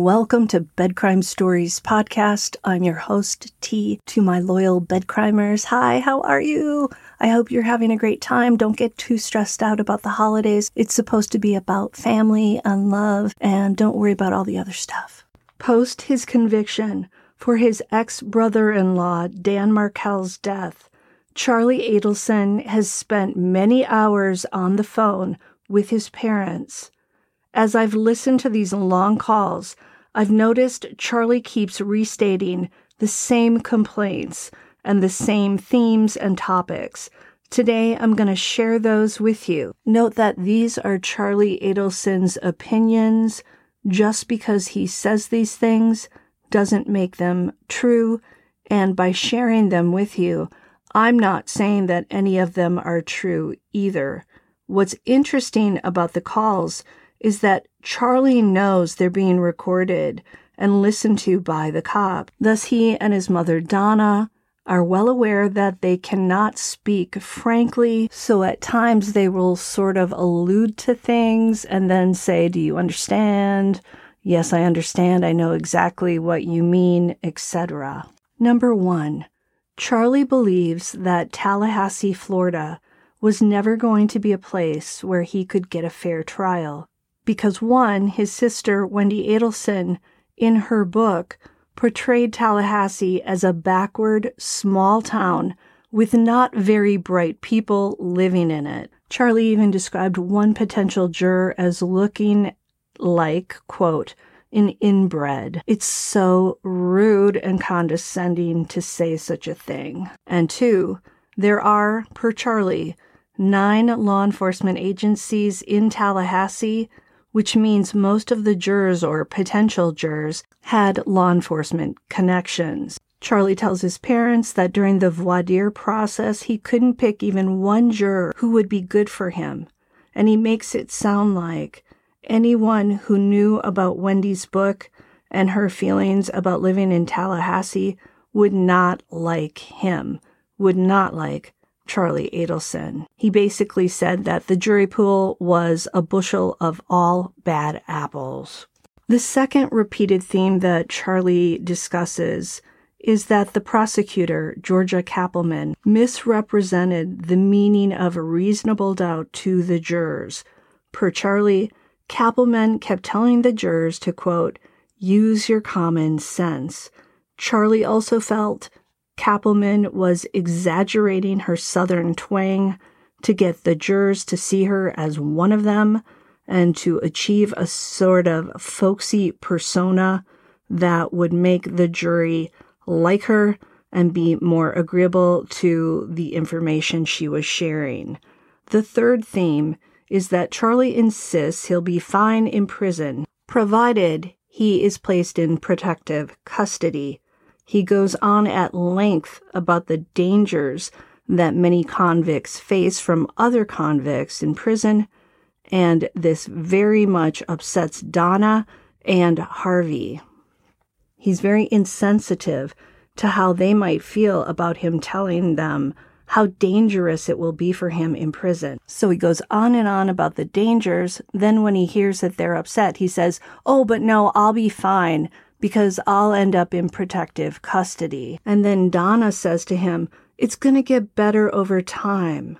Welcome to Bedcrime Stories podcast. I'm your host, T. To my loyal bedcrimers. hi, how are you? I hope you're having a great time. Don't get too stressed out about the holidays. It's supposed to be about family and love, and don't worry about all the other stuff. Post his conviction for his ex brother in law, Dan Markel's death, Charlie Adelson has spent many hours on the phone with his parents as I've listened to these long calls, I've noticed Charlie keeps restating the same complaints and the same themes and topics. Today, I'm going to share those with you. Note that these are Charlie Adelson's opinions. Just because he says these things doesn't make them true. And by sharing them with you, I'm not saying that any of them are true either. What's interesting about the calls is that Charlie knows they're being recorded and listened to by the cop. Thus, he and his mother, Donna, are well aware that they cannot speak frankly, so at times they will sort of allude to things and then say, Do you understand? Yes, I understand. I know exactly what you mean, etc. Number one, Charlie believes that Tallahassee, Florida was never going to be a place where he could get a fair trial because one, his sister, Wendi Adelson, in her book, portrayed Tallahassee as a backward, small town with not very bright people living in it. Charlie even described one potential juror as looking like, quote, an inbred. It's so rude and condescending to say such a thing. And two, there are, per Charlie, nine law enforcement agencies in Tallahassee which means most of the jurors or potential jurors had law enforcement connections. Charlie tells his parents that during the voir dire process, he couldn't pick even one juror who would be good for him. And he makes it sound like anyone who knew about Wendi's book and her feelings about living in Tallahassee would not like him, would not like Charlie Adelson. He basically said that the jury pool was a bushel of all bad apples. The second repeated theme that Charlie discusses is that the prosecutor, Georgia Cappleman, misrepresented the meaning of reasonable doubt to the jurors. Per Charlie, Cappleman kept telling the jurors to, quote, use your common sense. Charlie also felt Cappleman was exaggerating her southern twang to get the jurors to see her as one of them and to achieve a sort of folksy persona that would make the jury like her and be more agreeable to the information she was sharing. The third theme is that Charlie insists he'll be fine in prison, provided he is placed in protective custody. He goes on at length about the dangers that many convicts face from other convicts in prison, and this very much upsets Donna and Harvey. He's very insensitive to how they might feel about him telling them how dangerous it will be for him in prison. So he goes on and on about the dangers. Then, when he hears that they're upset, he says, Oh, but no, I'll be fine because I'll end up in protective custody. And then Donna says to him, It's going to get better over time.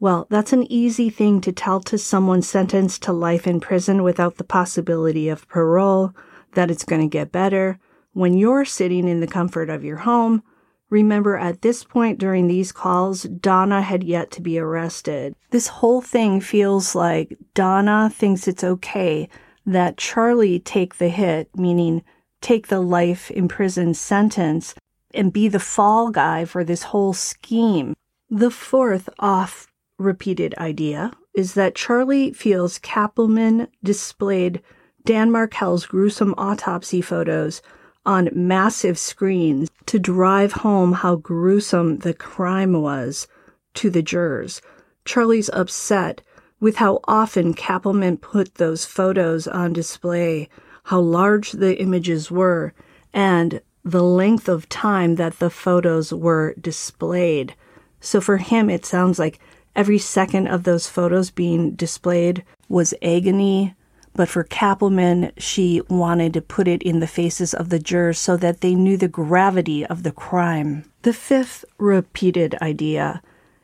Well, that's an easy thing to tell to someone sentenced to life in prison without the possibility of parole, that it's going to get better. When you're sitting in the comfort of your home, Remember, at this point during these calls, Donna had yet to be arrested. This whole thing feels like Donna thinks it's okay that Charlie take the hit, meaning take the life in prison sentence and be the fall guy for this whole scheme. The fourth off repeated idea is that Charlie feels Cappleman displayed Dan Markel's gruesome autopsy photos on massive screens to drive home how gruesome the crime was to the jurors. Charlie's upset with how often Cappleman put those photos on display how large the images were, and the length of time that the photos were displayed. So for him, it sounds like every second of those photos being displayed was agony, but for Cappleman, she wanted to put it in the faces of the jurors so that they knew the gravity of the crime. The fifth repeated idea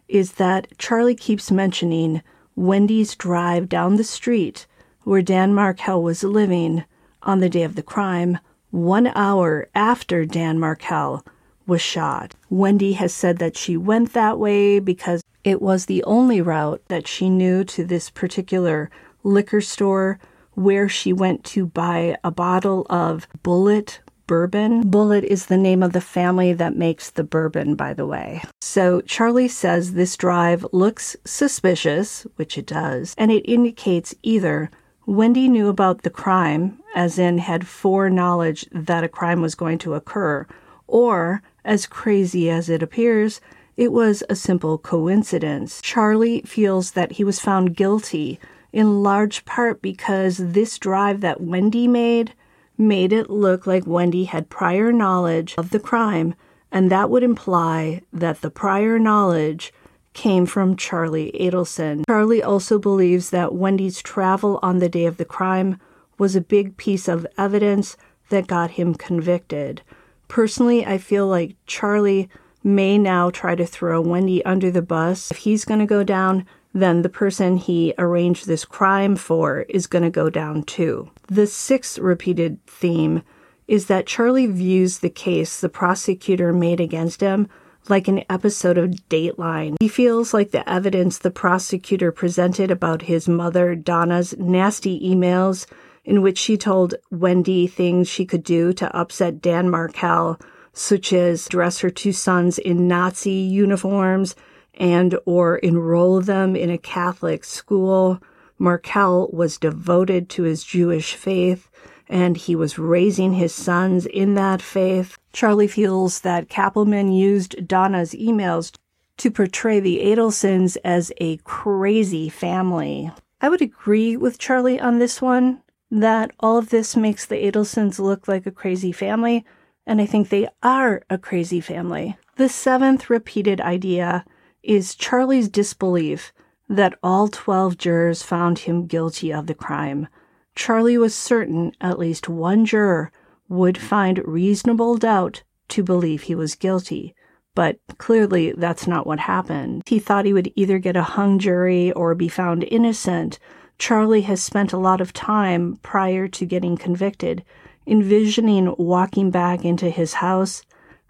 is that Charlie keeps mentioning Wendi's drive down the street where Dan Markel was living on the day of the crime, one hour after Dan Markel was shot. Wendi has said that she went that way because it was the only route that she knew to this particular liquor store where she went to buy a bottle of Bulleit bourbon. Bulleit is the name of the family that makes the bourbon, by the way. So Charlie says this drive looks suspicious, which it does, and it indicates either Wendi knew about the crime, as in had foreknowledge that a crime was going to occur, or, as crazy as it appears, it was a simple coincidence. Charlie feels that he was found guilty in large part because this drive that Wendi made made it look like Wendi had prior knowledge of the crime, and that would imply that the prior knowledge came from Charlie Adelson. Charlie also believes that Wendi's travel on the day of the crime was a big piece of evidence that got him convicted. Personally, I feel like Charlie may now try to throw Wendi under the bus. If he's going to go down, then the person he arranged this crime for is going to go down too. The sixth repeated theme is that Charlie views the case the prosecutor made against him like an episode of Dateline. He feels like the evidence the prosecutor presented about his mother, Donna's nasty emails in which she told Wendi things she could do to upset Dan Markel, such as dress her two sons in Nazi uniforms and or enroll them in a Catholic school. Markel was devoted to his Jewish faith and he was raising his sons in that faith. Charlie feels that Cappleman used Donna's emails to portray the Adelsons as a crazy family. I would agree with Charlie on this one that all of this makes the Adelsons look like a crazy family, and I think they are a crazy family. The seventh repeated idea is Charlie's disbelief that all 12 jurors found him guilty of the crime. Charlie was certain at least one juror would find reasonable doubt to believe he was guilty. But clearly, that's not what happened. He thought he would either get a hung jury or be found innocent. Charlie has spent a lot of time prior to getting convicted envisioning walking back into his house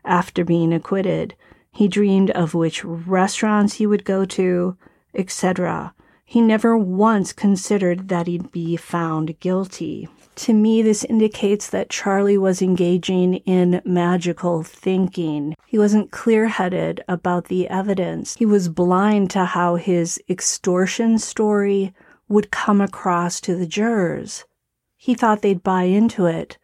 after being acquitted. He dreamed of which restaurants he would go to, etc. He never once considered that he'd be found guilty. To me, this indicates that Charlie was engaging in magical thinking. He wasn't clear headed about the evidence. He was blind to how his extortion story would come across to the jurors. He thought they'd buy into it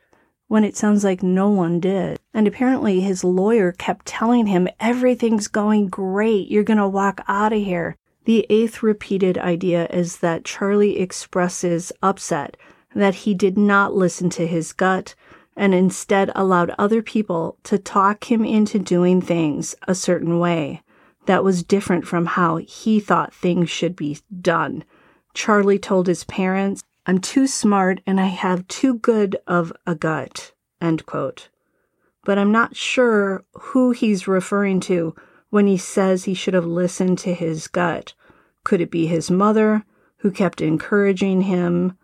when it sounds like no one did. And apparently his lawyer kept telling him everything's going great. You're going to walk out of here. The eighth repeated idea is that Charlie expresses upset that he did not listen to his gut and instead allowed other people to talk him into doing things a certain way that was different from how he thought things should be done. Charlie told his parents I'm too smart and I have too good of a gut. End quote. But I'm not sure who he's referring to when he says he should have listened to his gut. Could it be his mother, who kept encouraging him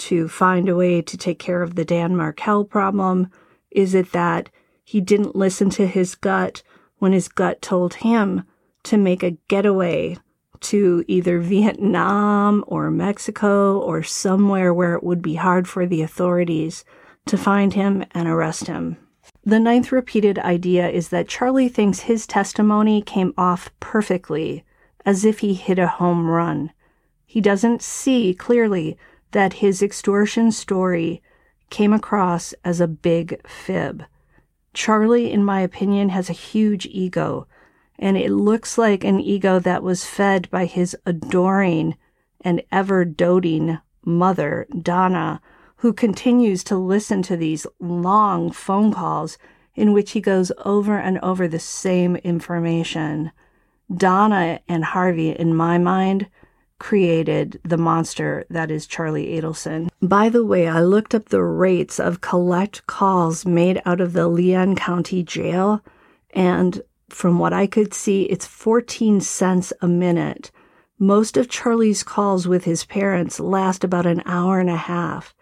to find a way to take care of the Dan Markel problem? Is it that he didn't listen to his gut when his gut told him to make a getaway to either Vietnam or Mexico or somewhere where it would be hard for the authorities to find him and arrest him. The ninth repeated idea is that Charlie thinks his testimony came off perfectly, as if he hit a home run. He doesn't see clearly that his extortion story came across as a big fib. Charlie, in my opinion, has a huge ego and it looks like an ego that was fed by his adoring and ever doting mother, Donna, who continues to listen to these long phone calls in which he goes over and over the same information. Donna and Harvey, in my mind, created the monster that is Charlie Adelson. By the way, I looked up the rates of collect calls made out of the Leon County Jail, and from what I could see, it's 14 cents a minute. Most of Charlie's calls with his parents last about an hour and a half.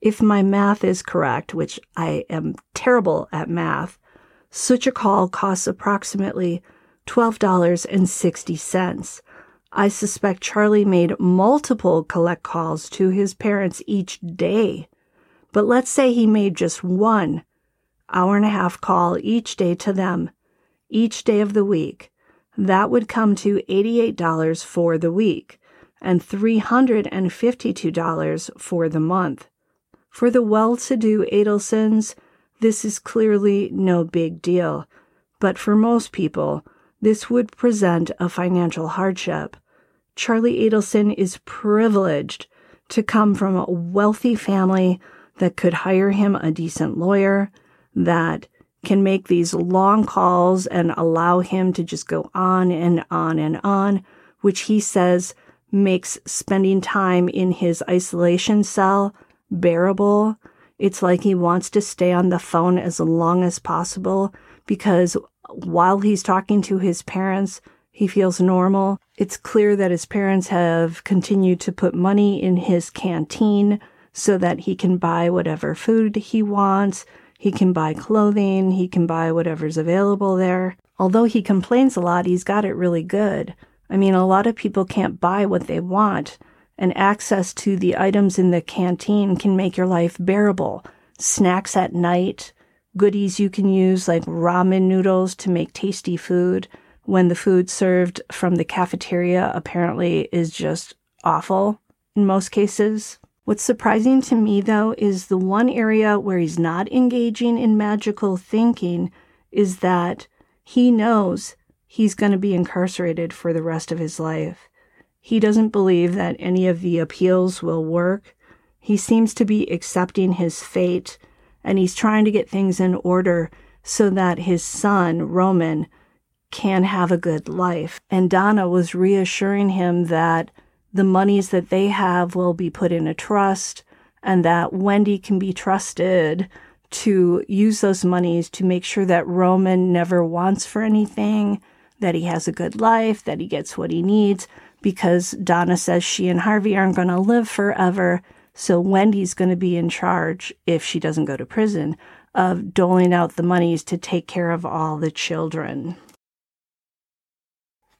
If my math is correct, which I am terrible at math, such a call costs approximately $12.60. I suspect Charlie made multiple collect calls to his parents each day. But let's say he made just one hour and a half call each day to them, each day of the week. That would come to $88 for the week and $352 for the month. For the well to do Adelsons, this is clearly no big deal, but for most people, this would present a financial hardship. Charlie Adelson is privileged to come from a wealthy family that could hire him a decent lawyer, that can make these long calls and allow him to just go on and on and on, which he says makes spending time in his isolation cell bearable. It's like he wants to stay on the phone as long as possible because while he's talking to his parents, he feels normal. It's clear that his parents have continued to put money in his canteen so that he can buy whatever food he wants. He can buy clothing. He can buy whatever's available there. Although he complains a lot, he's got it really good. I mean, a lot of people can't buy what they want, and access to the items in the canteen can make your life bearable. Snacks at night, goodies you can use like ramen noodles to make tasty food when the food served from the cafeteria apparently is just awful in most cases. What's surprising to me, though, is the one area where he's not engaging in magical thinking is that he knows he's going to be incarcerated for the rest of his life. He doesn't believe that any of the appeals will work. He seems to be accepting his fate and he's trying to get things in order so that his son, Roman, can have a good life. And Donna was reassuring him that the monies that they have will be put in a trust and that Wendi can be trusted to use those monies to make sure that Roman never wants for anything, that he has a good life, that he gets what he needs, because Donna says she and Harvey aren't going to live forever. So Wendi's going to be in charge, if she doesn't go to prison, of doling out the monies to take care of all the children.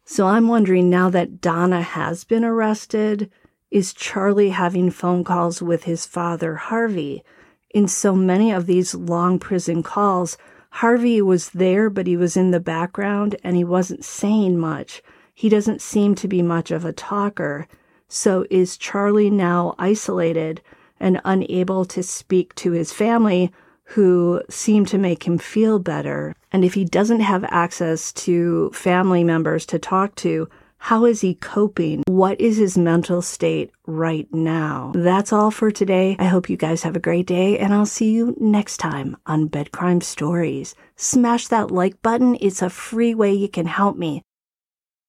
So I'm wondering now that Donna has been arrested, is Charlie having phone calls with his father, Harvey? In so many of these long prison calls, Harvey was there, but he was in the background and he wasn't saying much. He doesn't seem to be much of a talker. So is Charlie now isolated and unable to speak to his family who seem to make him feel better? And if he doesn't have access to family members to talk to, how is he coping? What is his mental state right now? That's all for today. I hope you guys have a great day, and I'll see you next time on Bed Crime Stories. Smash that like button, it's a free way you can help me.